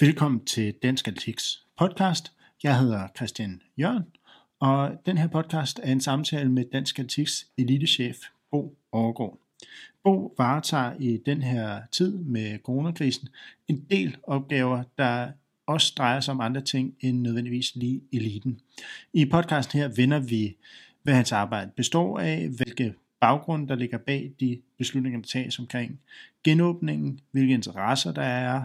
Velkommen til Dansk Atletiks podcast. Jeg hedder Christian Jørgen, og den her podcast er en samtale med Dansk Atletiks elitechef Bo Overgaard. Bo varetager i den her tid med coronakrisen en del opgaver, der også drejer sig om andre ting end nødvendigvis lige eliten. I podcasten her vender vi, hvad hans arbejde består af, hvilke baggrund, der ligger bag de beslutninger, der tages omkring genåbningen, hvilke interesser der er,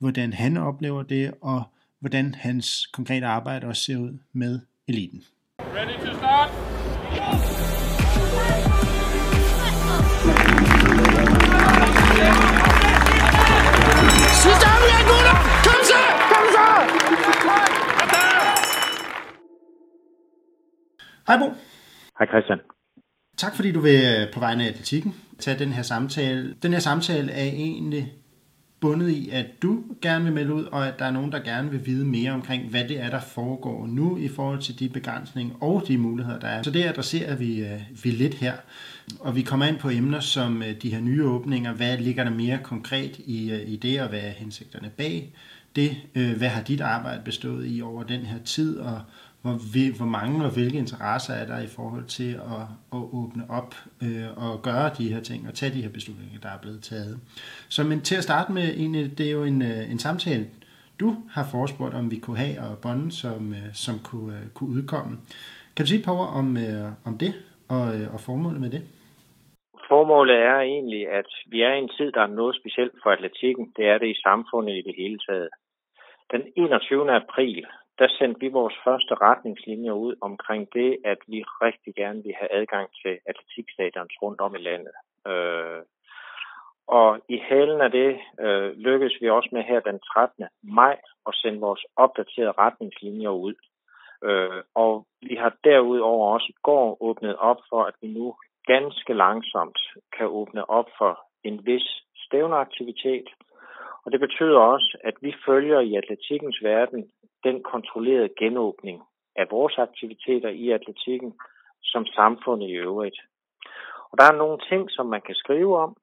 hvordan han oplever det, og hvordan hans konkrete arbejde også ser ud med eliten. Ready to start? Sidste omgang, gutter! Kom så! Kom så! Hej Bo. Hej Christian. Tak fordi du vil øh, på vegne af atletikken tage den her samtale. Den her samtale er egentlig bundet i, at du gerne vil melde ud, og at der er nogen, der gerne vil vide mere omkring, hvad det er, der foregår nu i forhold til de begrænsninger og de muligheder, der er. Så det adresserer vi, øh, vi lidt her. Og vi kommer ind på emner som øh, de her nye åbninger. Hvad ligger der mere konkret i, øh, i det, og hvad er hensigterne bag det? Øh, hvad har dit arbejde bestået i over den her tid, og, hvor, vi, hvor mange og hvilke interesser er der i forhold til at, at åbne op øh, og gøre de her ting og tage de her beslutninger, der er blevet taget. Så men til at starte med, egentlig, det er jo en, øh, en samtale, du har forespurgt, om vi kunne have, og bonde, som, øh, som kunne, øh, kunne udkomme. Kan du sige et par ord om, om det og, og formålet med det? Formålet er egentlig, at vi er i en tid, der er noget specielt for atletikken. Det er det i samfundet i det hele taget. Den 21. april der sendte vi vores første retningslinjer ud omkring det, at vi rigtig gerne vil have adgang til atletikstadions rundt om i landet. Øh, og i halen af det øh, lykkedes vi også med her den 13. maj at sende vores opdaterede retningslinjer ud. Øh, og vi har derudover også i går åbnet op for, at vi nu ganske langsomt kan åbne op for en vis stævneaktivitet. Og det betyder også, at vi følger i atletikkens verden den kontrollerede genåbning af vores aktiviteter i atletikken som samfundet i øvrigt. Og der er nogle ting, som man kan skrive om,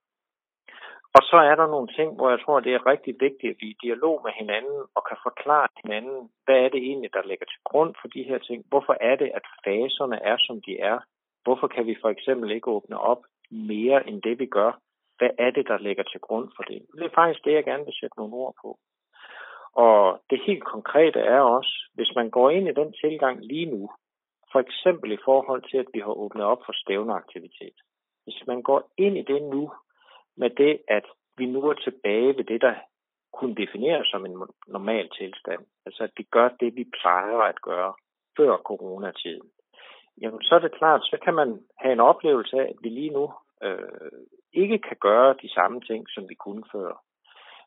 og så er der nogle ting, hvor jeg tror, det er rigtig vigtigt, at vi er i dialog med hinanden og kan forklare hinanden, hvad er det egentlig, der ligger til grund for de her ting? Hvorfor er det, at faserne er, som de er? Hvorfor kan vi for eksempel ikke åbne op mere end det, vi gør? Hvad er det, der ligger til grund for det? Det er faktisk det, jeg gerne vil sætte nogle ord på. Og det helt konkrete er også, hvis man går ind i den tilgang lige nu, for eksempel i forhold til, at vi har åbnet op for stævneaktivitet. Hvis man går ind i det nu med det, at vi nu er tilbage ved det, der kunne defineres som en normal tilstand, altså at vi gør det, vi plejer at gøre før coronatiden, jamen så er det klart, så kan man have en oplevelse af, at vi lige nu øh, ikke kan gøre de samme ting, som vi kunne før.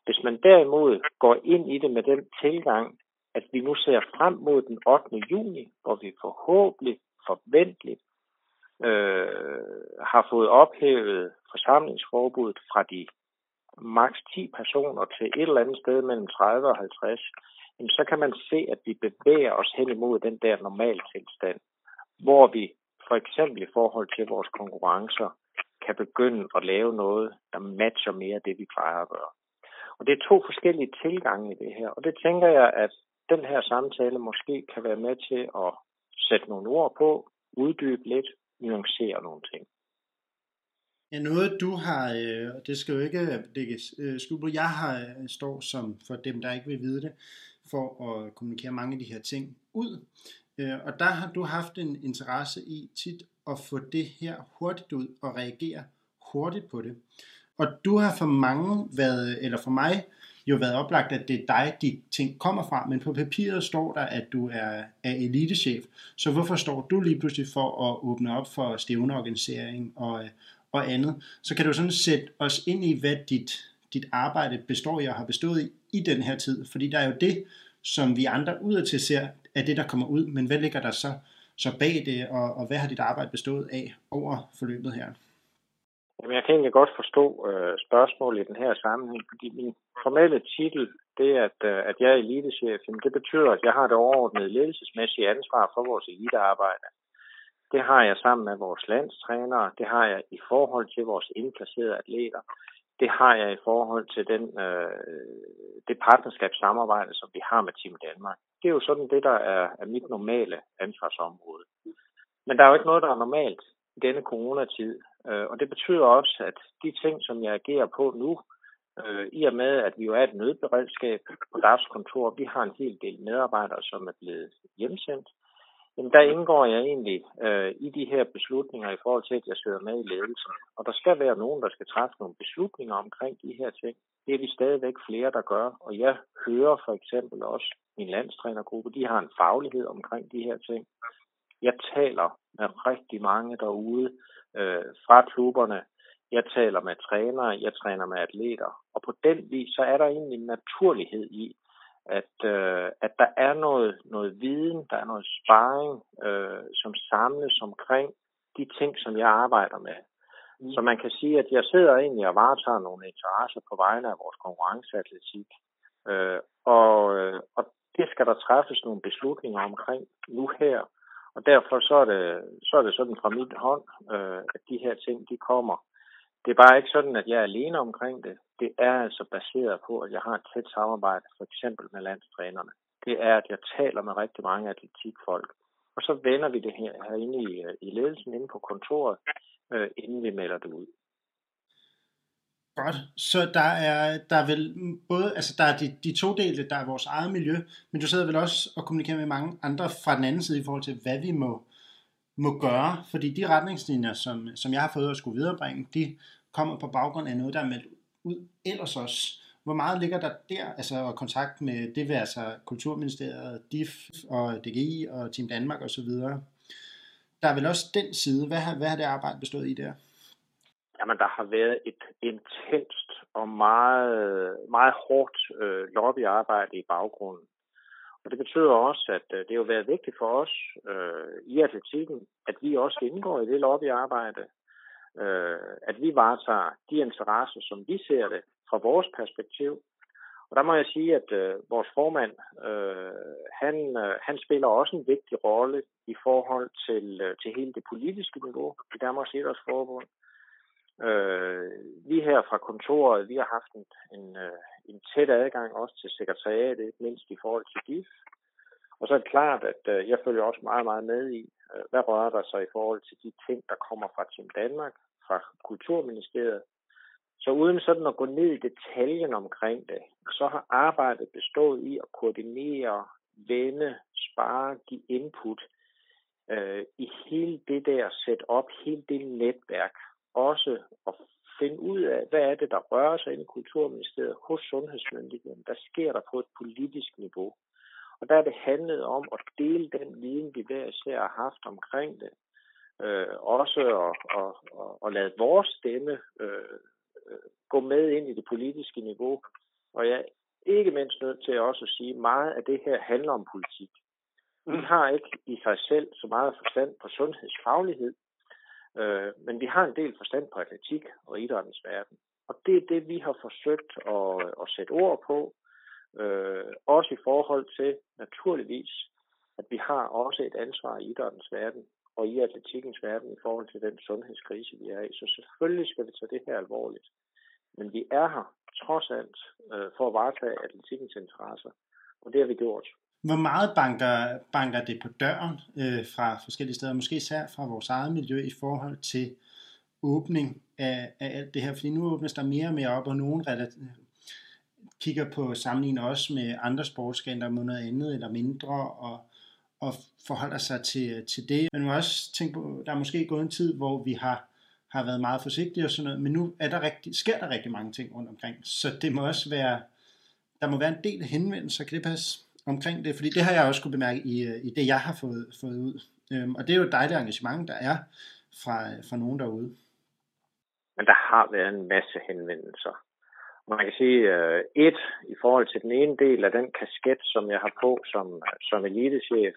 Hvis man derimod går ind i det med den tilgang, at vi nu ser frem mod den 8. juni, hvor vi forhåbentlig, forventeligt, øh, har fået ophævet forsamlingsforbuddet fra de maks 10 personer til et eller andet sted mellem 30 og 50, jamen så kan man se, at vi bevæger os hen imod den der normaltilstand, hvor vi for eksempel i forhold til vores konkurrencer kan begynde at lave noget, der matcher mere det, vi plejer at gøre. Og det er to forskellige tilgange i det her, og det tænker jeg, at den her samtale måske kan være med til at sætte nogle ord på, uddybe lidt, nuancere nogle ting. Ja, noget du har, øh, og det skal jo ikke lægge øh, øh skub på, jeg har øh, står som, for dem der ikke vil vide det, for at kommunikere mange af de her ting ud. Øh, og der har du haft en interesse i tit at få det her hurtigt ud og reagere hurtigt på det. Og du har for mange været, eller for mig, jo været oplagt, at det er dig, de ting kommer fra, men på papiret står der, at du er, er elitechef. Så hvorfor står du lige pludselig for at åbne op for stævneorganisering og, og andet? Så kan du sådan sætte os ind i, hvad dit, dit arbejde består i og har bestået i i den her tid. Fordi der er jo det, som vi andre udadtil ser, er det, der kommer ud, men hvad ligger der så, så bag det, og, og hvad har dit arbejde bestået af over forløbet her? Jamen, jeg kan egentlig godt forstå øh, spørgsmålet i den her sammenhæng, fordi min formelle titel, det er, at, øh, at jeg er elitechef, jamen, det betyder, at jeg har det overordnede ledelsesmæssige ansvar for vores elitearbejde. Det har jeg sammen med vores landstrænere, det har jeg i forhold til vores indplacerede atleter, det har jeg i forhold til den, øh, det partnerskabssamarbejde, som vi har med Team Danmark. Det er jo sådan det, der er, er mit normale ansvarsområde. Men der er jo ikke noget, der er normalt i denne coronatid. Øh, og det betyder også, at de ting, som jeg agerer på nu, øh, i og med, at vi jo er et nødberedskab på DAFs kontor, vi har en hel del medarbejdere, som er blevet hjemsendt, jamen der indgår jeg egentlig øh, i de her beslutninger i forhold til, at jeg sidder med i ledelsen. Og der skal være nogen, der skal træffe nogle beslutninger omkring de her ting. Det er vi stadigvæk flere, der gør. Og jeg hører for eksempel også min landstrænergruppe, de har en faglighed omkring de her ting. Jeg taler med rigtig mange derude øh, fra klubberne. Jeg taler med trænere, jeg træner med atleter. Og på den vis, så er der egentlig en naturlighed i, at, øh, at der er noget, noget viden, der er noget sparring, øh, som samles omkring de ting, som jeg arbejder med. Mm. Så man kan sige, at jeg sidder egentlig og varetager nogle interesser på vegne af vores konkurrenceatletik. Øh, og, øh, og det skal der træffes nogle beslutninger omkring nu her. Og derfor så er det, så er det sådan fra min hånd, øh, at de her ting de kommer. Det er bare ikke sådan, at jeg er alene omkring det. Det er altså baseret på, at jeg har et tæt samarbejde, for eksempel med landstrænerne. Det er, at jeg taler med rigtig mange atletikfolk. Og så vender vi det her herinde i, øh, i ledelsen inde på kontoret, øh, inden vi melder det ud. Godt. Så der er, der er vel både, altså der er de, de to dele, der er vores eget miljø, men du sidder vel også og kommunikerer med mange andre fra den anden side i forhold til, hvad vi må, må gøre, fordi de retningslinjer, som, som jeg har fået at skulle viderebringe, de kommer på baggrund af noget, der er meldt ud ellers også. Hvor meget ligger der der, altså kontakt med det vil altså Kulturministeriet, DIF og DGI og Team Danmark osv.? Der er vel også den side. Hvad har, hvad har det arbejde bestået i der? Jamen, der har været et intenst og meget, meget hårdt øh, lobbyarbejde i baggrunden. Og det betyder også, at øh, det har været vigtigt for os øh, i atletikken, at vi også indgår i det lobbyarbejde, øh, at vi varetager de interesser, som vi ser det fra vores perspektiv. Og der må jeg sige, at øh, vores formand, øh, han, øh, han spiller også en vigtig rolle i forhold til, øh, til hele det politiske niveau i Danmarks Idrætsforbund. Øh, vi her fra kontoret, vi har haft en, en, øh, en tæt adgang også til sekretariatet, ikke mindst i forhold til DIF. Og så er det klart, at øh, jeg følger også meget, meget med i, øh, hvad rører der sig i forhold til de ting, der kommer fra Team Danmark, fra Kulturministeriet. Så uden sådan at gå ned i detaljen omkring det, så har arbejdet bestået i at koordinere, vende, spare, give input øh, i hele det der setup, hele det netværk. Også at finde ud af, hvad er det, der rører sig inde i Kulturministeriet hos Sundhedsmyndigheden. Der sker der på et politisk niveau. Og der er det handlet om at dele den viden, vi hver især har haft omkring det. Øh, også at, at, at, at lade vores stemme øh, gå med ind i det politiske niveau. Og jeg er ikke mindst nødt til også at sige, at meget af det her handler om politik. Vi mm. har ikke i sig selv så meget forstand på sundhedsfaglighed, øh, men vi har en del forstand på atletik og idrættens verden. Og det er det, vi har forsøgt at, at sætte ord på, Øh, også i forhold til, naturligvis, at vi har også et ansvar i idrættens verden og i atletikkens verden i forhold til den sundhedskrise, vi er i. Så selvfølgelig skal vi tage det her alvorligt. Men vi er her trods alt øh, for at varetage atletikkens interesser, og det har vi gjort. Hvor meget banker, banker det på døren øh, fra forskellige steder, måske især fra vores eget miljø i forhold til åbning af, af alt det her? Fordi nu åbnes der mere og mere op, og nogen kigger på sammenligning også med andre sportsgrene, der må noget andet eller mindre, og, og forholder sig til, til det. Men man må også tænke på, der er måske gået en tid, hvor vi har, har været meget forsigtige og sådan noget, men nu er der rigtig, sker der rigtig mange ting rundt omkring. Så det må også være, der må være en del henvendelser, kan det passe, omkring det? Fordi det har jeg også kunne bemærke i, øh, i det, jeg har fået, fået ud. Øhm, og det er jo et dejligt engagement, der er fra, fra nogen derude. Men der har været en masse henvendelser man kan sige, øh, et, i forhold til den ene del af den kasket, som jeg har på som, øh, som elitechef,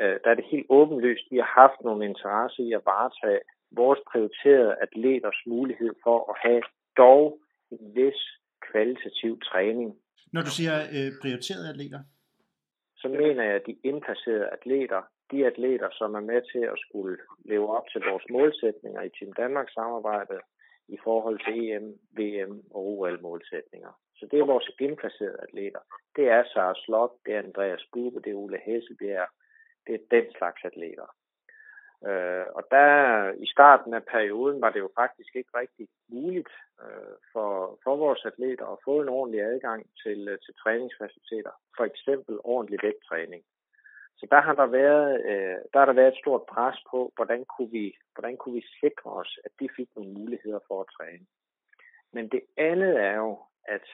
uh, der er det helt åbenlyst, vi har haft nogle interesse i at varetage vores prioriterede atleters mulighed for at have dog en vis kvalitativ træning. Når du siger uh, prioriterede atleter? Så mener jeg, at de indplacerede atleter, de atleter, som er med til at skulle leve op til vores målsætninger i Team Danmark samarbejdet, i forhold til EM, VM og OL-målsætninger. Så det er vores indplacerede atleter. Det er Sara Slot, det er Andreas Bube, det er Ole Hesselbjerg, det er den slags atleter. Øh, og der i starten af perioden var det jo faktisk ikke rigtig muligt øh, for, for vores atleter at få en ordentlig adgang til, øh, til træningsfaciliteter. For eksempel ordentlig vægttræning. Så der har der været, øh, der har der været et stort pres på, hvordan kunne, vi, hvordan kunne vi sikre os, at de fik nogle muligheder for at træne. Men det andet er jo, at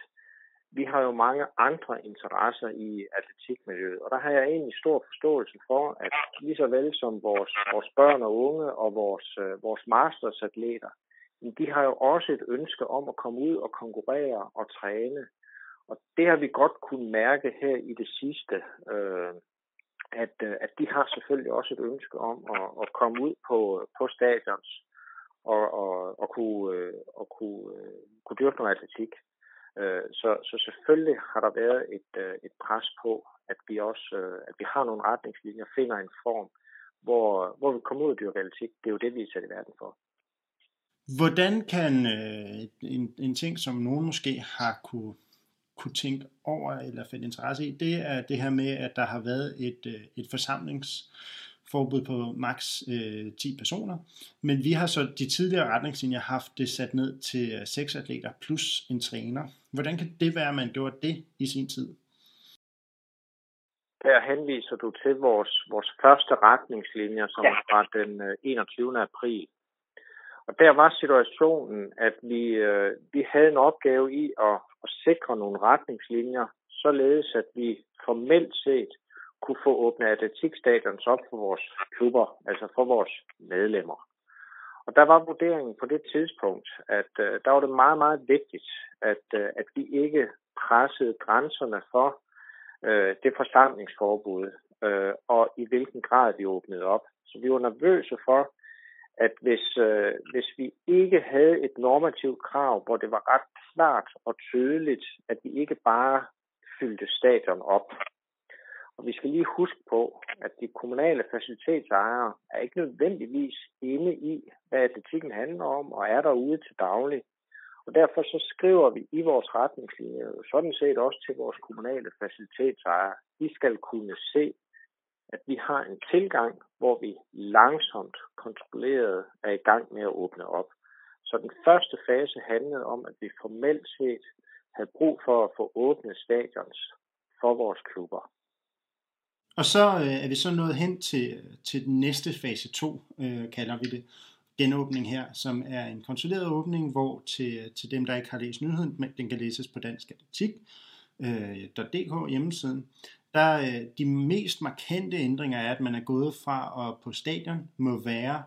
vi har jo mange andre interesser i atletikmiljøet, og der har jeg egentlig stor forståelse for, at lige så vel som vores, vores børn og unge og vores, øh, vores mastersatleter, de har jo også et ønske om at komme ud og konkurrere og træne. Og det har vi godt kunne mærke her i det sidste, øh, at, øh, at de har selvfølgelig også et ønske om at, at komme ud på, på stadions og, og, og kunne, øh, og kunne, øh, kunne dyrke noget atletik. Øh, så, så selvfølgelig har der været et, øh, et pres på, at vi også øh, at vi har nogle retningslinjer, finder en form, hvor, hvor vi kommer ud af dyrker. Det er jo det, vi er sat i verden for. Hvordan kan øh, en, en ting, som nogen måske har kunne, kunne tænke over eller finde interesse i, det er det her med, at der har været et, øh, et forsamlings forbud på maks øh, 10 personer. Men vi har så de tidligere retningslinjer haft det sat ned til 6 øh, atleter plus en træner. Hvordan kan det være, at man gjorde det i sin tid? Der henviser du til vores, vores første retningslinjer, som ja. fra den 21. Øh, april. Og der var situationen, at vi, øh, vi havde en opgave i at, at sikre nogle retningslinjer, således at vi formelt set kunne få åbnet atletikstadions op for vores klubber, altså for vores medlemmer. Og der var vurderingen på det tidspunkt, at øh, der var det meget, meget vigtigt, at, øh, at vi ikke pressede grænserne for øh, det forsamlingsforbud, øh, og i hvilken grad vi åbnede op. Så vi var nervøse for, at hvis, øh, hvis vi ikke havde et normativt krav, hvor det var ret klart og tydeligt, at vi ikke bare fyldte stadion op, og vi skal lige huske på, at de kommunale facilitetsejere er ikke nødvendigvis inde i, hvad atletikken handler om, og er derude til daglig. Og derfor så skriver vi i vores retningslinjer sådan set også til vores kommunale facilitetsejere, de skal kunne se, at vi har en tilgang, hvor vi langsomt kontrolleret er i gang med at åbne op. Så den første fase handlede om, at vi formelt set havde brug for at få åbnet stadions for vores klubber. Og så øh, er vi så nået hen til, til den næste fase 2, øh, kalder vi det, genåbning her, som er en konsolideret åbning, hvor til, til dem, der ikke har læst nyheden, men den kan læses på dansk atletik, øh, hjemmesiden, der øh, de mest markante ændringer er, at man er gået fra at på stadion må være,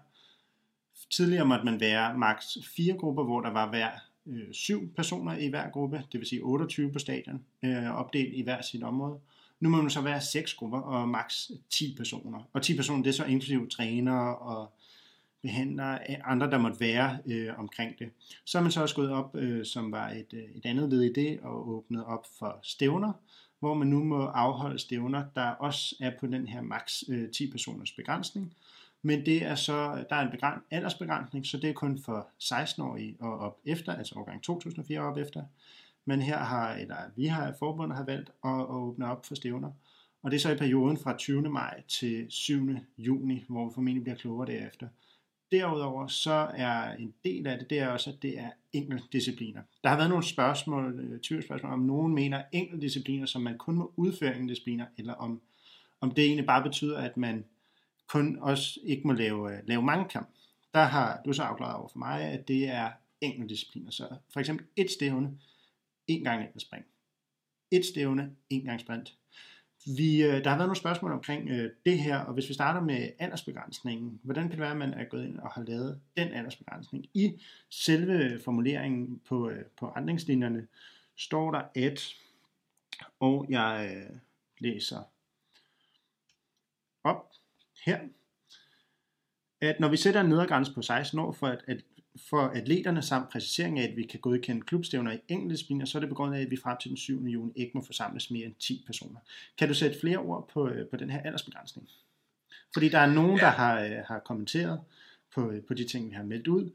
tidligere måtte man være maks fire grupper, hvor der var hver øh, syv personer i hver gruppe, det vil sige 28 på stadion, øh, opdelt i hver sit område. Nu må man så være seks grupper og maks 10 personer. Og 10 personer, det er så inklusive trænere og behandlere, andre der måtte være øh, omkring det. Så er man så også gået op, øh, som var et, øh, et andet led i det, og åbnet op for stævner, hvor man nu må afholde stævner, der også er på den her maks øh, 10 personers begrænsning. Men det er så, der er en begræn, aldersbegrænsning, så det er kun for 16-årige og op efter, altså årgang 2004 og op efter. Men her har, eller vi har, forbundet har valgt at, at åbne op for stævner. Og det er så i perioden fra 20. maj til 7. juni, hvor vi formentlig bliver klogere derefter. Derudover så er en del af det, det er også, at det er discipliner. Der har været nogle spørgsmål, øh, tvivlsspørgsmål, om nogen mener discipliner, som man kun må udføre discipliner, eller om, om det egentlig bare betyder, at man kun også ikke må lave, øh, lave mange kamp. Der har du så afklaret over for mig, at det er discipliner. Så for eksempel et stævne, en gang spring. Et stævne, en gang sprint. Vi, øh, der har været nogle spørgsmål omkring øh, det her, og hvis vi starter med aldersbegrænsningen, hvordan kan det være, at man er gået ind og har lavet den aldersbegrænsning? I selve formuleringen på, øh, på retningslinjerne står der, at, og jeg øh, læser op her, at når vi sætter en nedergrænse på 16 år for at, at for atleterne samt præcisering af, at vi kan godkende klubstævner i enkelte discipliner, så er det begrundet af, at vi frem til den 7. juni ikke må forsamles mere end 10 personer. Kan du sætte flere ord på, øh, på den her aldersbegrænsning? Fordi der er nogen, ja. der har, øh, har kommenteret på, øh, på de ting, vi har meldt ud,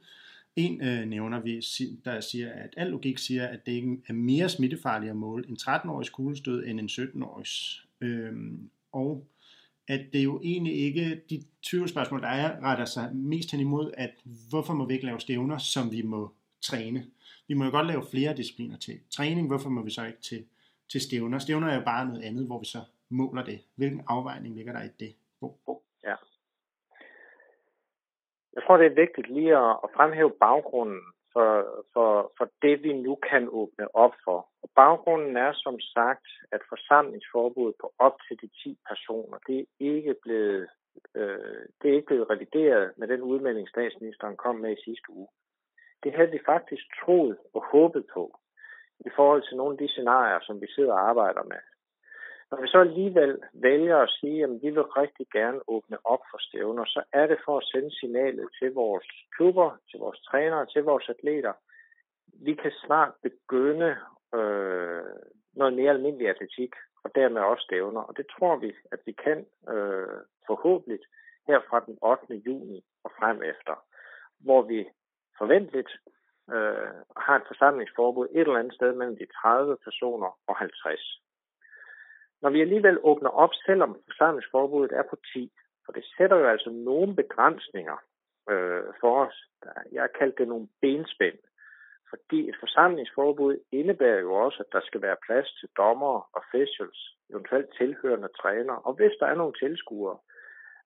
En øh, nævner, vi, der siger, at al logik siger, at det ikke er mere smittefarligt at måle en 13-årig kuglestød end en 17-årigs. Øhm, og at det jo egentlig ikke, de 20 spørgsmål, der er, retter sig mest hen imod, at hvorfor må vi ikke lave stævner, som vi må træne? Vi må jo godt lave flere discipliner til træning, hvorfor må vi så ikke til, til stævner? Stævner er jo bare noget andet, hvor vi så måler det. Hvilken afvejning ligger der i det? Oh, ja. Jeg tror, det er vigtigt lige at, at fremhæve baggrunden for, for, for det, vi nu kan åbne op for. Og baggrunden er som sagt, at forsamlingsforbuddet på op til de 10 personer, det er ikke blevet, øh, det er ikke blevet revideret med den udmelding, statsministeren kom med i sidste uge. Det havde vi faktisk troet og håbet på i forhold til nogle af de scenarier, som vi sidder og arbejder med. Når vi så alligevel vælger at sige, at vi vil rigtig gerne åbne op for stævner, så er det for at sende signalet til vores klubber, til vores trænere, til vores atleter. Vi kan snart begynde øh, noget mere almindelig atletik, og dermed også stævner. Og det tror vi, at vi kan øh, forhåbentlig her fra den 8. juni og frem efter, hvor vi forventeligt øh, har et forsamlingsforbud et eller andet sted mellem de 30 personer og 50. Når vi alligevel åbner op, selvom forsamlingsforbuddet er på 10, for det sætter jo altså nogle begrænsninger øh, for os. Jeg har kaldt det nogle benspænd. Fordi et forsamlingsforbud indebærer jo også, at der skal være plads til dommer, officials, eventuelt tilhørende træner, og hvis der er nogle tilskuere.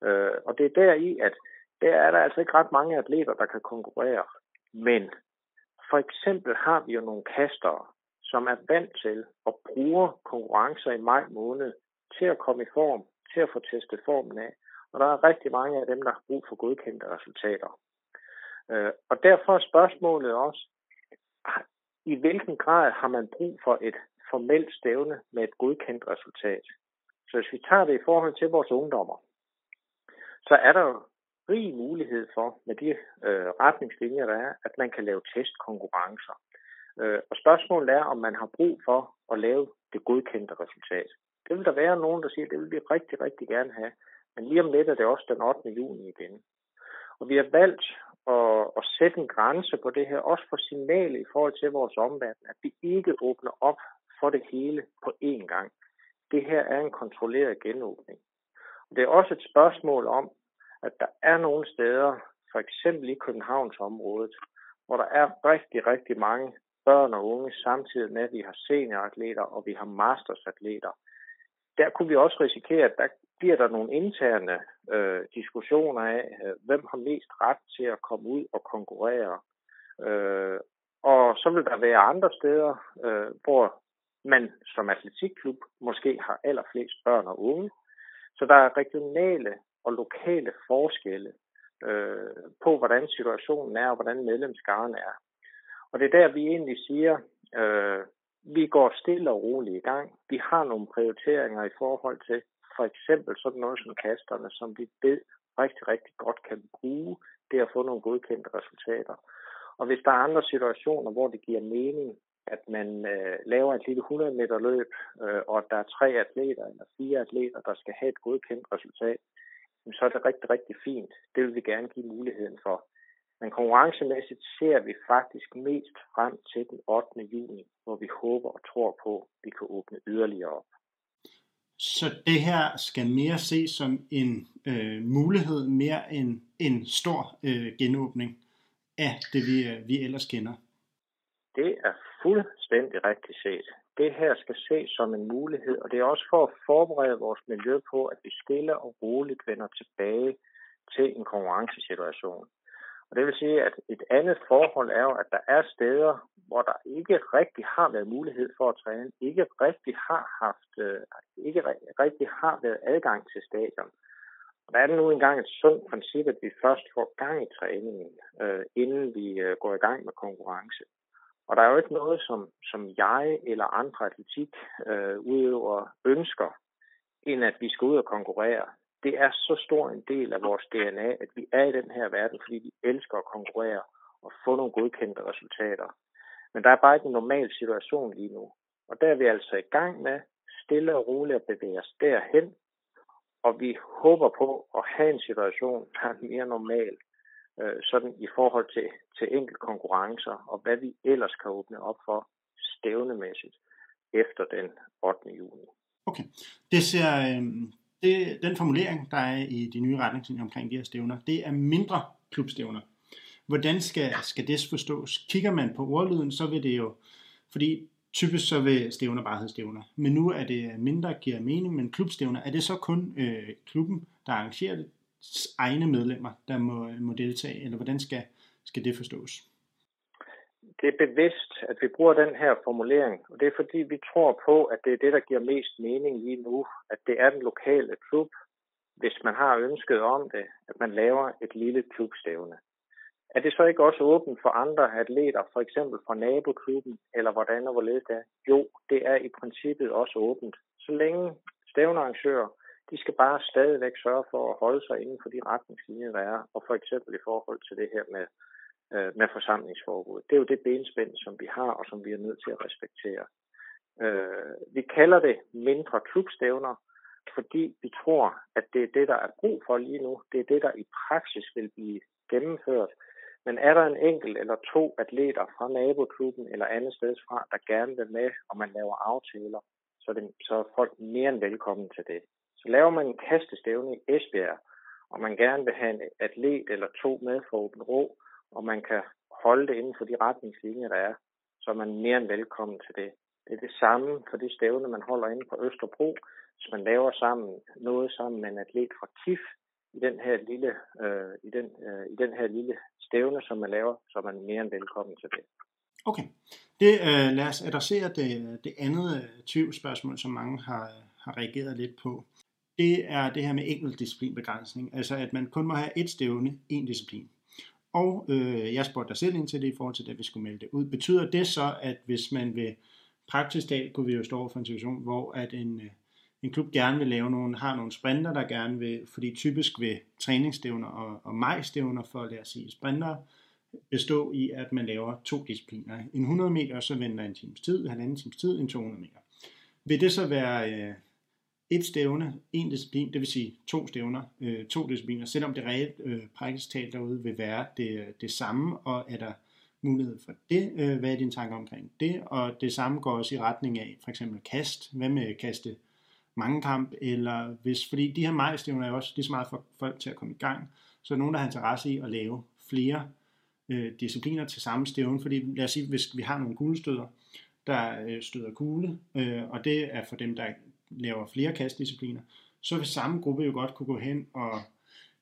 Øh, og det er der i, at der er der altså ikke ret mange atleter, der kan konkurrere. Men for eksempel har vi jo nogle kastere, som er vant til og bruger konkurrencer i maj måned til at komme i form, til at få testet formen af. Og der er rigtig mange af dem, der har brug for godkendte resultater. Øh, og derfor er spørgsmålet også, ah, i hvilken grad har man brug for et formelt stævne med et godkendt resultat? Så hvis vi tager det i forhold til vores ungdommer, så er der jo rig mulighed for, med de øh, retningslinjer, der er, at man kan lave testkonkurrencer. Øh, og spørgsmålet er, om man har brug for at lave det godkendte resultat. Det vil der være nogen, der siger, at det vil vi rigtig, rigtig gerne have. Men lige om lidt er det også den 8. juni igen. Og vi har valgt at, at sætte en grænse på det her, også for signal i forhold til vores omverden, at vi ikke åbner op for det hele på én gang. Det her er en kontrolleret genåbning. Og det er også et spørgsmål om, at der er nogle steder, for eksempel i Københavnsområdet, hvor der er rigtig, rigtig mange børn og unge, samtidig med, at vi har senioratleter og vi har mastersatleter. Der kunne vi også risikere, at der bliver der nogle interne øh, diskussioner af, øh, hvem har mest ret til at komme ud og konkurrere. Øh, og så vil der være andre steder, øh, hvor man som atletikklub måske har allerflest børn og unge. Så der er regionale og lokale forskelle øh, på, hvordan situationen er og hvordan medlemskaren er. Og det er der, vi egentlig siger, øh, vi går stille og roligt i gang. Vi har nogle prioriteringer i forhold til for eksempel sådan noget som kasterne, som vi ved rigtig, rigtig godt kan bruge det at få nogle godkendte resultater. Og hvis der er andre situationer, hvor det giver mening, at man øh, laver et lille 100 meter løb, øh, og der er tre atleter eller fire atleter, der skal have et godkendt resultat, så er det rigtig, rigtig fint. Det vil vi gerne give muligheden for. Men konkurrencemæssigt ser vi faktisk mest frem til den 8. juni, hvor vi håber og tror på, at vi kan åbne yderligere op. Så det her skal mere ses som en øh, mulighed, mere end en stor øh, genåbning af det, vi, øh, vi ellers kender? Det er fuldstændig rigtigt set. Det her skal ses som en mulighed, og det er også for at forberede vores miljø på, at vi stille og roligt vender tilbage til en konkurrencesituation. Og det vil sige, at et andet forhold er jo, at der er steder, hvor der ikke rigtig har været mulighed for at træne, ikke rigtig har haft, øh, ikke rigtig har været adgang til stadion. Og der er det nu engang et sundt princip, at vi først får gang i træningen, øh, inden vi øh, går i gang med konkurrence. Og der er jo ikke noget, som, som jeg eller andre atletik øh, udøvere ønsker, end at vi skal ud og konkurrere det er så stor en del af vores DNA, at vi er i den her verden, fordi vi elsker at konkurrere og få nogle godkendte resultater. Men der er bare ikke en normal situation lige nu. Og der er vi altså i gang med stille og roligt at bevæge os derhen, og vi håber på at have en situation, der er mere normal øh, sådan i forhold til, til enkelte konkurrencer, og hvad vi ellers kan åbne op for stævnemæssigt efter den 8. juni. Okay. Det ser, øh, det, den formulering, der er i de nye retningslinjer omkring de her stævner, det er mindre klubstævner. Hvordan skal, skal det forstås? Kigger man på ordlyden, så vil det jo, fordi typisk så vil stævner bare hedde stævner, men nu er det mindre giver mening, men klubstævner, er det så kun øh, klubben, der arrangerer det, egne medlemmer, der må, må deltage, eller hvordan skal, skal det forstås? Det er bevidst, at vi bruger den her formulering, og det er fordi, vi tror på, at det er det, der giver mest mening lige nu, at det er den lokale klub, hvis man har ønsket om det, at man laver et lille klubstævne. Er det så ikke også åbent for andre atleter, for eksempel fra naboklubben, eller hvordan og hvorledes det er? Jo, det er i princippet også åbent. Så længe stævnearrangører de skal bare stadigvæk sørge for at holde sig inden for de retningslinjer, der er, og for eksempel i forhold til det her med, øh, med forsamlingsforbud. Det er jo det benspænd, som vi har, og som vi er nødt til at respektere. Øh, vi kalder det mindre klubstævner, fordi vi tror, at det er det, der er brug for lige nu. Det er det, der i praksis vil blive gennemført. Men er der en enkelt eller to atleter fra naboklubben eller andet sted fra, der gerne vil med, og man laver aftaler, så er, det, så er folk mere end velkommen til det. Så laver man en kastestævne i Esbjerg, og man gerne vil have en atlet eller to med for åben ro, og man kan holde det inden for de retningslinjer, der er, så er man mere end velkommen til det. Det er det samme for det stævne, man holder inde på Østerbro. Hvis man laver sammen noget sammen med en atlet fra KIF i den her lille, øh, i den, øh, i den her lille stævne, som man laver, så er man mere end velkommen til det. Okay. Det, øh, lad os adressere det, det andet øh, tvivlsspørgsmål, som mange har, har reageret lidt på det er det her med enkeltdisciplinbegrænsning, altså at man kun må have et stævne, en disciplin. Og øh, jeg spurgte dig selv ind til det i forhold til, at vi skulle melde det ud. Betyder det så, at hvis man vil praktisk dag, kunne vi jo stå for en situation, hvor at en, øh, en klub gerne vil lave nogle, har nogle sprinter, der gerne vil, fordi typisk vil træningsstævner og, og majstævner for, lad os sige, sprinter, bestå i, at man laver to discipliner. En 100 meter, så venter en times tid, en halvanden times tid, en 200 meter. Vil det så være øh, et stævne, en disciplin, det vil sige to stævner, øh, to discipliner, selvom det reelt øh, praktisk talt derude vil være det, det samme, og er der mulighed for det? Øh, hvad er dine tanker omkring det? Og det samme går også i retning af for eksempel kast. Hvad med kaste mange kamp? Eller hvis, fordi de her majstævner er også lige så meget for folk til at komme i gang, så er nogen, der har interesse i at lave flere øh, discipliner til samme stævne, fordi lad os sige, hvis vi har nogle kuglestøder, der øh, støder kugle, øh, og det er for dem, der laver flere kastdiscipliner, så vil samme gruppe jo godt kunne gå hen og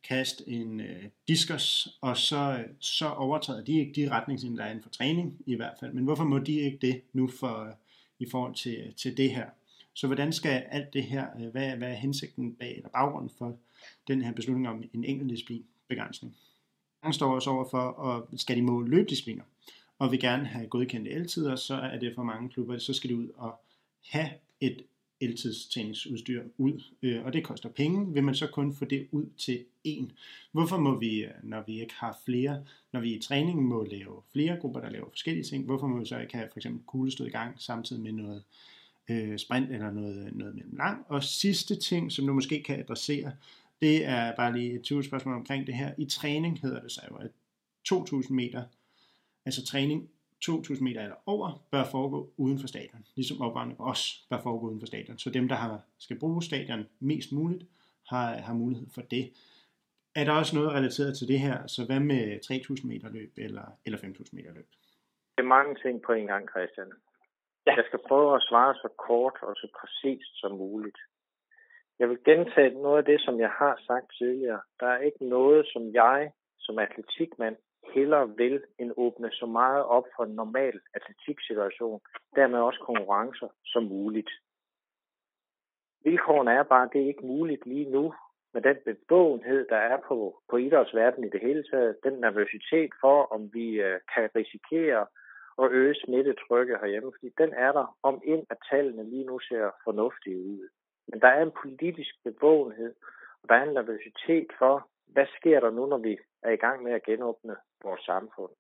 kaste en øh, diskus, og så, øh, så overtræder de ikke de retningslinjer, der er inden for træning i hvert fald. Men hvorfor må de ikke det nu for, øh, i forhold til, øh, til det her? Så hvordan skal alt det her, øh, hvad, hvad er hensigten bag eller baggrunden for den her beslutning om en enkelt disciplin begrænsning? Han står også over for, og skal de måle løbdiscipliner, og vil gerne have godkendte eltider, så er det for mange klubber, så skal de ud og have et eltidstræningsudstyr ud, øh, og det koster penge, vil man så kun få det ud til en. Hvorfor må vi, øh, når vi ikke har flere, når vi i træningen må lave flere grupper, der laver forskellige ting, hvorfor må vi så ikke have for eksempel kuglestød i gang samtidig med noget øh, sprint eller noget, øh, noget mellem lang. Og sidste ting, som du måske kan adressere, det er bare lige et 20 spørgsmål omkring det her. I træning hedder det sig jo, at 2000 meter, altså træning 2.000 meter eller over, bør foregå uden for stadion, ligesom opvarmning også bør foregå uden for stadion. Så dem, der har, skal bruge stadion mest muligt, har, har mulighed for det. Er der også noget relateret til det her? Så hvad med 3.000 meter løb eller, eller 5.000 meter løb? Det er mange ting på en gang, Christian. Ja. Jeg skal prøve at svare så kort og så præcist som muligt. Jeg vil gentage noget af det, som jeg har sagt tidligere. Der er ikke noget, som jeg som atletikmand hellere vil end åbne så meget op for en normal atletiksituation, dermed også konkurrencer som muligt. Vilkårene er bare, at det er ikke muligt lige nu, med den bevågenhed, der er på, på idrætsverdenen i det hele taget, den nervøsitet for, om vi øh, kan risikere at øge smittetrykket herhjemme, fordi den er der, om ind at tallene lige nu ser fornuftige ud. Men der er en politisk bevågenhed, og der er en nervøsitet for, hvad sker der nu, når vi er i gang med at genåbne vores samfund.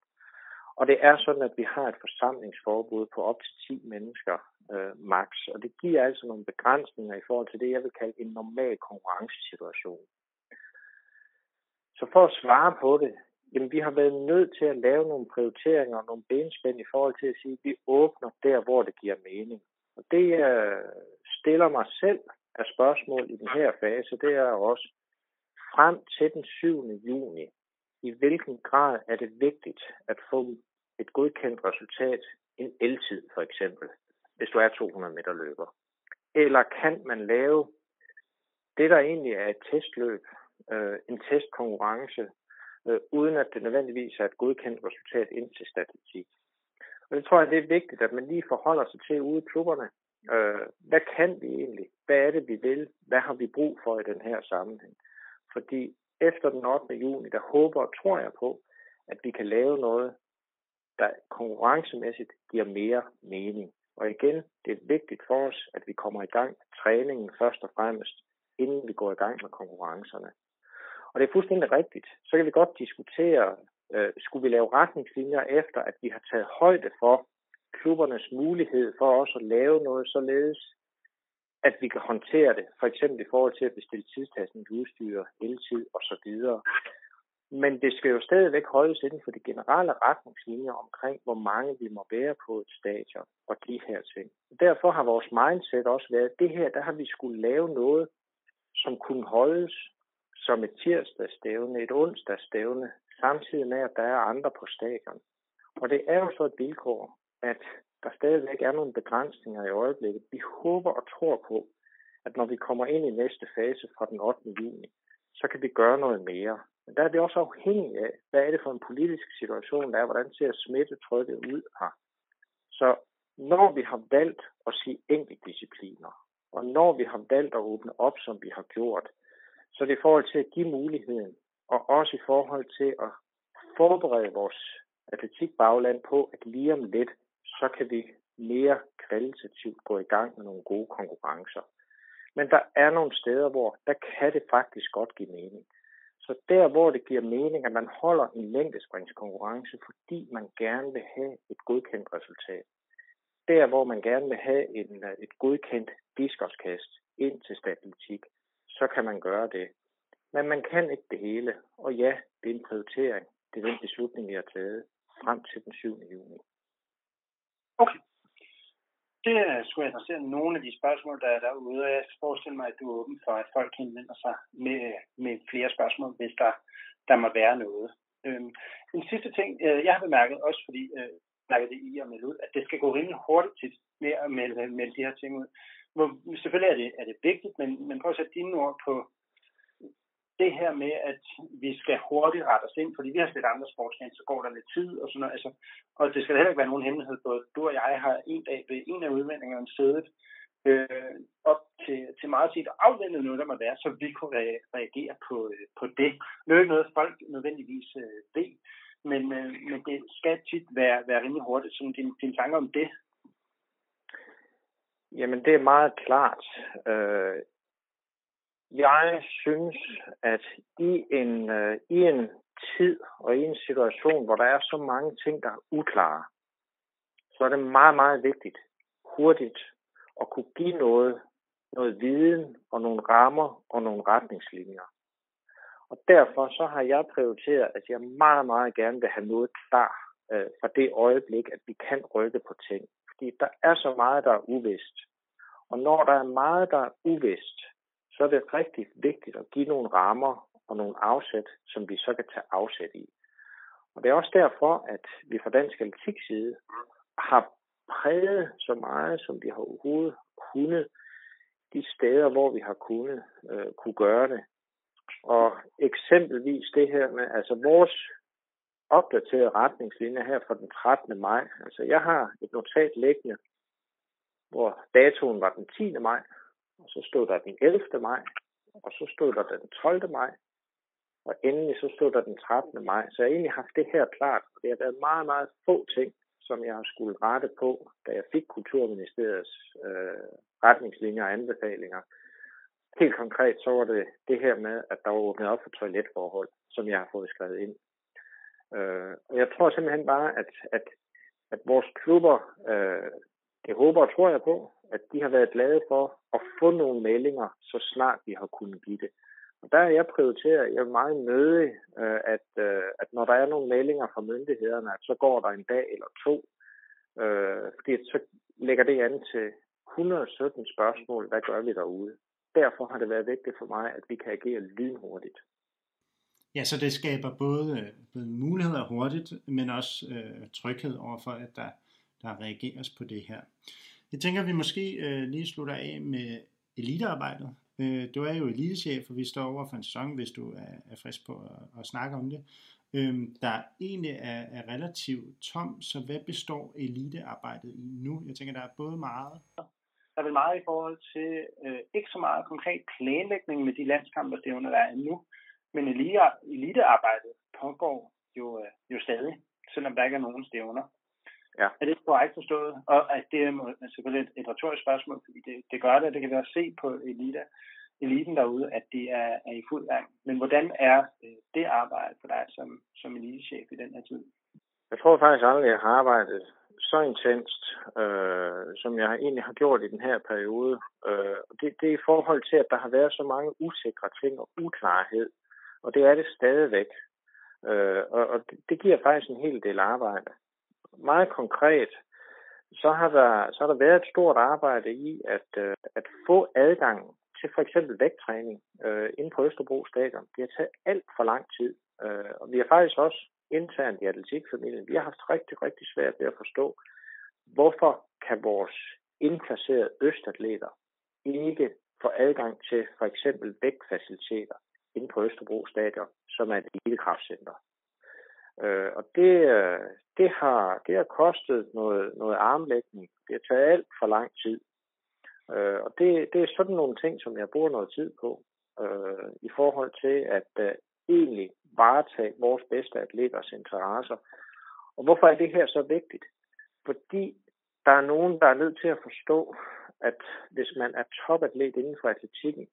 Og det er sådan, at vi har et forsamlingsforbud på op til 10 mennesker øh, max, og det giver altså nogle begrænsninger i forhold til det, jeg vil kalde en normal konkurrencesituation. Så for at svare på det, jamen vi har været nødt til at lave nogle prioriteringer og nogle benspænd i forhold til at sige, at vi åbner der, hvor det giver mening. Og det uh, stiller mig selv af spørgsmål i den her fase, det er også frem til den 7. juni, i hvilken grad er det vigtigt at få et godkendt resultat, en eltid for eksempel, hvis du er 200 meter løber. Eller kan man lave det, der egentlig er et testløb, øh, en testkonkurrence, øh, uden at det nødvendigvis er et godkendt resultat ind til statistik. Og det tror jeg, det er vigtigt, at man lige forholder sig til ude i klubberne. Øh, hvad kan vi egentlig? Hvad er det, vi vil? Hvad har vi brug for i den her sammenhæng? Fordi efter den 8. juni, der håber og tror jeg på, at vi kan lave noget, der konkurrencemæssigt giver mere mening. Og igen, det er vigtigt for os, at vi kommer i gang med træningen først og fremmest, inden vi går i gang med konkurrencerne. Og det er fuldstændig rigtigt. Så kan vi godt diskutere, øh, skulle vi lave retningslinjer efter, at vi har taget højde for klubbernes mulighed for også at lave noget således, at vi kan håndtere det, for eksempel i forhold til at bestille udstyr, heltid osv. Men det skal jo stadigvæk holdes inden for de generelle retningslinjer omkring, hvor mange vi må være på et stadion og de her ting. Derfor har vores mindset også været, at det her, der har vi skulle lave noget, som kunne holdes som et tirsdagsstævne, et onsdagsstævne, samtidig med, at der er andre på stadion. Og det er jo så et vilkår, at der stadigvæk er nogle begrænsninger i øjeblikket. Vi håber og tror på, at når vi kommer ind i næste fase fra den 8. juni, så kan vi gøre noget mere. Men der er vi også afhængige af, hvad er det for en politisk situation, der er, hvordan ser smittetrykket ud her. Så når vi har valgt at sige enkeltdiscipliner, og når vi har valgt at åbne op, som vi har gjort, så det er i forhold til at give muligheden, og også i forhold til at forberede vores atletikbagland på, at lige om lidt, så kan vi mere kvalitativt gå i gang med nogle gode konkurrencer. Men der er nogle steder, hvor der kan det faktisk godt give mening. Så der, hvor det giver mening, at man holder en længdespringskonkurrence, fordi man gerne vil have et godkendt resultat. Der, hvor man gerne vil have en, et godkendt diskoskast ind til statistik, så kan man gøre det. Men man kan ikke det hele. Og ja, det er en prioritering. Det er den beslutning, vi har taget frem til den 7. juni. Okay. Det skulle adressere nogle af de spørgsmål, der er derude, og jeg forestiller mig, at du er åben for, at folk henvender sig med, med flere spørgsmål, hvis der, der må være noget. Øhm, en sidste ting, øh, jeg har bemærket, også fordi øh, jeg det i at melde ud, at det skal gå rimelig hurtigt til med at melde, melde de her ting ud. Hvor, selvfølgelig er det, er det vigtigt, men, men prøv at sætte dine ord på, det her med, at vi skal hurtigt rette os ind, fordi vi har set andre sportsgrene, så går der lidt tid og sådan noget. Altså, og det skal heller ikke være nogen hemmelighed, både du og jeg har en dag ved en af udvendingerne siddet øh, op til, til meget set og afvendet noget, der må være, så vi kunne re- reagere på, øh, på det. Det er ikke noget, folk nødvendigvis øh, ved, men, øh, men det skal tit være, være rimelig hurtigt. Så din, din tanker om det? Jamen, det er meget klart. Øh, jeg synes, at i en, øh, i en tid og i en situation, hvor der er så mange ting, der er uklare, så er det meget, meget vigtigt hurtigt at kunne give noget, noget viden og nogle rammer og nogle retningslinjer. Og derfor så har jeg prioriteret, at jeg meget, meget gerne vil have noget klar øh, fra det øjeblik, at vi kan rykke på ting. Fordi der er så meget, der er uvist. Og når der er meget, der er uvist, så er det rigtig vigtigt at give nogle rammer og nogle afsæt, som vi så kan tage afsæt i. Og det er også derfor, at vi fra Dansk Atletik side har præget så meget, som vi har overhovedet kunnet, de steder, hvor vi har kunnet øh, kunne gøre det. Og eksempelvis det her med, altså vores opdaterede retningslinjer her fra den 13. maj. Altså jeg har et notat liggende, hvor datoen var den 10. maj, og så stod der den 11. maj, og så stod der den 12. maj, og endelig så stod der den 13. maj. Så jeg har egentlig haft det her klart, og det har været meget, meget få ting, som jeg har skulle rette på, da jeg fik Kulturministeriets øh, retningslinjer og anbefalinger. Helt konkret så var det det her med, at der var åbnet op for toiletforhold, som jeg har fået skrevet ind. Øh, og jeg tror simpelthen bare, at, at, at vores klubber, øh, det håber og tror jeg på, at de har været glade for at få nogle meldinger, så snart vi har kunnet give det. Og der er jeg prioriteret, jeg er meget nødig, øh, at, øh, at når der er nogle meldinger fra myndighederne, at så går der en dag eller to, øh, fordi så lægger det an til 117 spørgsmål, hvad gør vi derude? Derfor har det været vigtigt for mig, at vi kan agere lynhurtigt. Ja, så det skaber både, både muligheder hurtigt, men også øh, tryghed overfor, at der, der reageres på det her. Jeg tænker, at vi måske øh, lige slutter af med elitearbejdet. Øh, du er jo elitechef, og vi står over for en sæson, hvis du er, er frisk på at, at snakke om det. Øh, der egentlig er, er relativt tom, så hvad består elitearbejdet i nu? Jeg tænker, der er både meget... Der er vel meget i forhold til øh, ikke så meget konkret planlægning med de landskampe, der er nu, men elitearbejdet pågår jo, øh, jo stadig, selvom der ikke er nogen stævner. Ja. Er det korrekt forstået? Og at det er selvfølgelig et, et retorisk spørgsmål, fordi det, det gør det, det kan være se på elite, eliten derude, at de er, er i fuld gang. Men hvordan er øh, det arbejde for dig som, som elitechef i den her tid? Jeg tror faktisk aldrig, jeg har arbejdet så intenst, øh, som jeg egentlig har gjort i den her periode. Øh, det, det er i forhold til, at der har været så mange usikre ting og uklarhed, og det er det stadigvæk. Øh, og og det, det giver faktisk en hel del arbejde meget konkret, så har der, så har der været et stort arbejde i at, øh, at få adgang til for eksempel vægttræning øh, inde på Østerbro Stadion. Det har taget alt for lang tid, øh, og vi har faktisk også internt i atletikfamilien, vi har haft rigtig, rigtig svært ved at forstå, hvorfor kan vores indplacerede østatleter ikke få adgang til for eksempel vægtfaciliteter inde på Østerbro Stadion, som er et elitekraftcenter. Øh, og det, øh, det, har, det har kostet noget, noget armlægning. Det har taget alt for lang tid. Øh, og det, det er sådan nogle ting, som jeg bruger noget tid på, øh, i forhold til at øh, egentlig varetage vores bedste atleters interesser. Og hvorfor er det her så vigtigt? Fordi der er nogen, der er nødt til at forstå, at hvis man er topatlet inden for atletikken,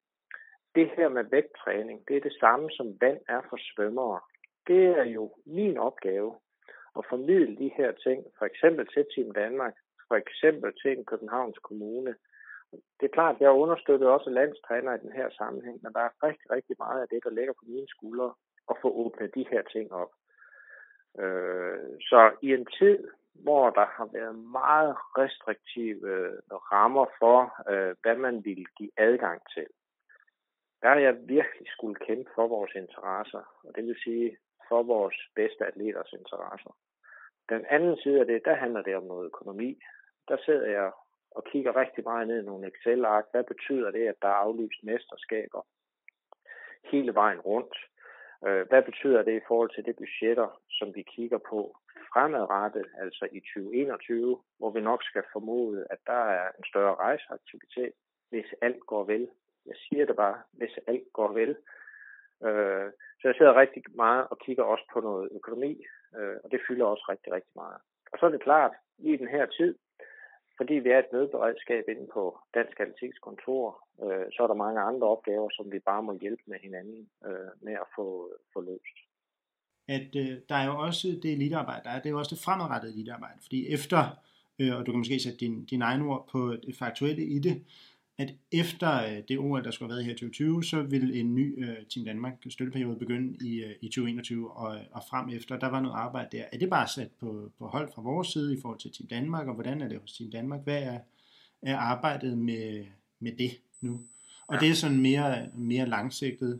det her med vægttræning, det er det samme som vand er for svømmere det er jo min opgave at formidle de her ting, for eksempel til Team Danmark, for eksempel til en Københavns Kommune. Det er klart, jeg understøtter også landstræner i den her sammenhæng, men der er rigtig, rigtig meget af det, der ligger på mine skuldre, at få åbnet de her ting op. Øh, så i en tid, hvor der har været meget restriktive øh, rammer for, øh, hvad man vil give adgang til, der har jeg virkelig skulle kæmpe for vores interesser. Og det vil sige, for vores bedste atleters interesser. Den anden side af det, der handler det om noget økonomi. Der sidder jeg og kigger rigtig meget ned i nogle Excel-ark. Hvad betyder det, at der er aflyst mesterskaber hele vejen rundt? Øh, hvad betyder det i forhold til det budgetter, som vi kigger på fremadrettet, altså i 2021, hvor vi nok skal formode, at der er en større rejseaktivitet, hvis alt går vel. Jeg siger det bare, hvis alt går vel. Øh, så jeg sidder rigtig meget og kigger også på noget økonomi, øh, og det fylder også rigtig, rigtig meget. Og så er det klart, i den her tid, fordi vi er et nødberedskab inde på Dansk Atletiks kontor, øh, så er der mange andre opgaver, som vi bare må hjælpe med hinanden øh, med at få, få løst. At øh, der er jo også det elitearbejde, der er, det er jo også det fremadrettede elitearbejde, fordi efter, øh, og du kan måske sætte din, din egen ord på det faktuelle i det, at efter øh, det OL, der skulle have været her i 2020, så ville en ny øh, Team Danmark støtteperiode begynde i, øh, i 2021 og, og frem efter. Der var noget arbejde der. Er det bare sat på, på hold fra vores side i forhold til Team Danmark, og hvordan er det hos Team Danmark? Hvad er, er arbejdet med, med det nu? Og ja. det er sådan mere, mere langsigtet.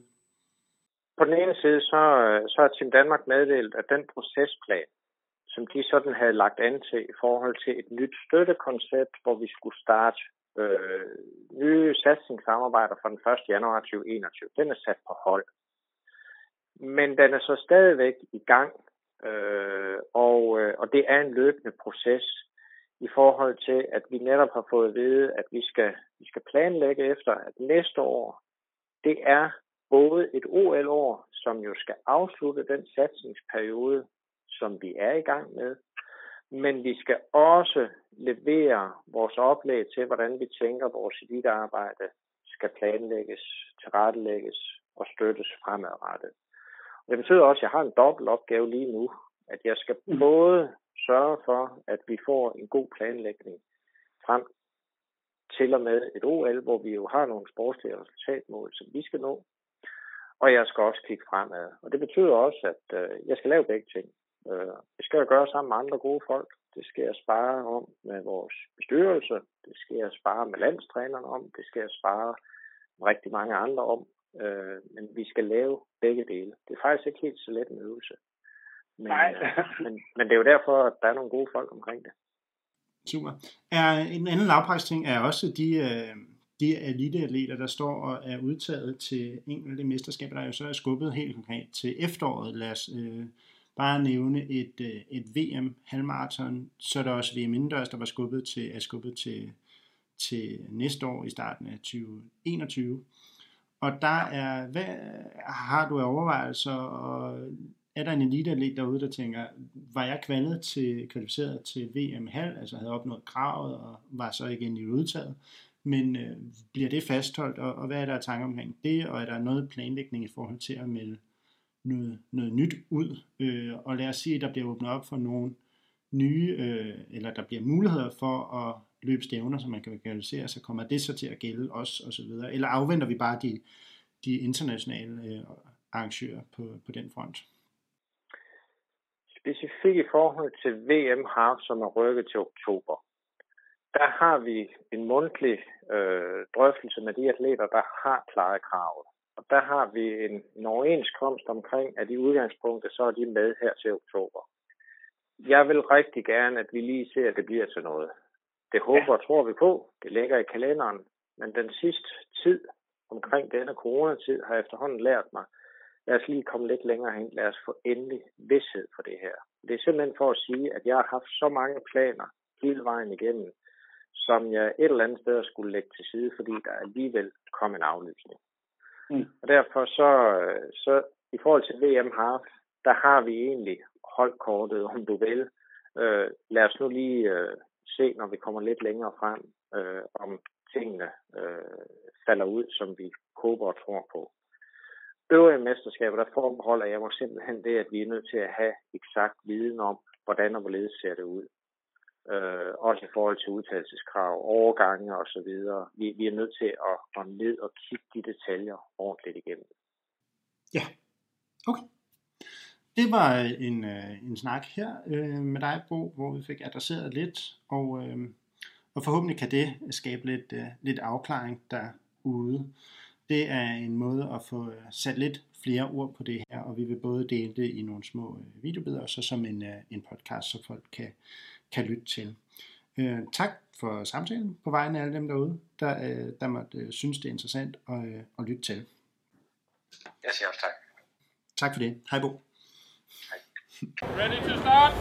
På den ene side, så, så har Team Danmark meddelt, at den procesplan, som de sådan havde lagt an til i forhold til et nyt støttekoncept, hvor vi skulle starte øh, nye satsningssamarbejder fra den 1. januar 2021. Den er sat på hold. Men den er så stadigvæk i gang, øh, og, øh, og det er en løbende proces i forhold til, at vi netop har fået at vide, at vi skal, vi skal planlægge efter, at næste år, det er både et OL-år, som jo skal afslutte den satsningsperiode, som vi er i gang med, men vi skal også levere vores oplæg til, hvordan vi tænker, vores elitearbejde skal planlægges, tilrettelægges og støttes fremadrettet. Og det betyder også, at jeg har en dobbelt opgave lige nu, at jeg skal mm. både sørge for, at vi får en god planlægning frem til og med et OL, hvor vi jo har nogle sportslige resultatmål, som vi skal nå. og jeg skal også kigge fremad. Og det betyder også, at øh, jeg skal lave begge ting. Øh, det skal jeg gøre sammen med andre gode folk. Det skal jeg spare om med vores bestyrelse. Det skal jeg spare med landstrænerne om. Det skal jeg spare med rigtig mange andre om. Øh, men vi skal lave begge dele. Det er faktisk ikke helt så let en øvelse. Men, Nej. øh, men, men det er jo derfor, at der er nogle gode folk omkring det. Super. Er en anden lavpraktisk ting er også de, øh, de eliteatleter, der står og er udtaget til enkelte mesterskaber, der er jo så er skubbet helt konkret til efteråret. Lad os øh, bare nævne et, øh, et VM halvmarathon, så er der også VM indendørs, der var skubbet til, er skubbet til, til næste år i starten af 2021. Og der er, hvad har du af overvejelser, og er der en elite derude, der tænker, var jeg kvalet til, kvalificeret til VM halv, altså havde opnået kravet og var så igen i udtaget, men øh, bliver det fastholdt, og, og hvad er der tanker omkring det, og er der noget planlægning i forhold til at melde noget, noget nyt ud, øh, og lad os sige, at der bliver åbnet op for nogle nye, øh, eller der bliver muligheder for at løbe stævner, som man kan kvalificere så kommer det så til at gælde os, og så videre, eller afventer vi bare de, de internationale øh, arrangører på, på den front? Specifikt i forhold til VM Half, som er rykket til oktober, der har vi en mundtlig øh, drøftelse med de atleter, der har klaret kravet. Og der har vi en, en overenskomst omkring, at i udgangspunktet, så er de med her til oktober. Jeg vil rigtig gerne, at vi lige ser, at det bliver til noget. Det håber og tror vi på. Det ligger i kalenderen. Men den sidste tid omkring denne coronatid har efterhånden lært mig, lad os lige komme lidt længere hen. Lad os få endelig vidshed for det her. Det er simpelthen for at sige, at jeg har haft så mange planer hele vejen igennem, som jeg et eller andet sted skulle lægge til side, fordi der alligevel kom en aflysning. Mm. Og derfor så, øh, så i forhold til VM Half, der har vi egentlig holdkortet, om du vil. Øh, lad os nu lige øh, se, når vi kommer lidt længere frem, øh, om tingene øh, falder ud, som vi håber og tror på. Øvrige mesterskaber, der forbeholder jeg mig simpelthen det, at vi er nødt til at have eksakt viden om, hvordan og hvorledes ser det ud. Øh, også i forhold til udtalelseskrav, overgange og så videre. Vi, vi er nødt til at, gå ned og kigge de detaljer ordentligt igennem. Ja, okay. Det var øh, en, øh, en snak her øh, med dig, Bo, hvor vi fik adresseret lidt, og, øh, og forhåbentlig kan det skabe lidt, øh, lidt afklaring derude. Det er en måde at få øh, sat lidt flere ord på det her, og vi vil både dele det i nogle små øh, videobilleder, og så som en, en podcast, så folk kan, kan lytte til. Øh, tak for samtalen på vegne af alle dem derude, der, øh, der måtte øh, synes, det er interessant at, øh, at lytte til. Jeg siger også tak. Tak for det. Hej Bo. Hej. Ready to start?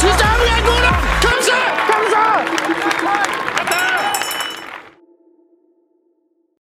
Sidste øjeblik, gutter! Kom så! Kom så!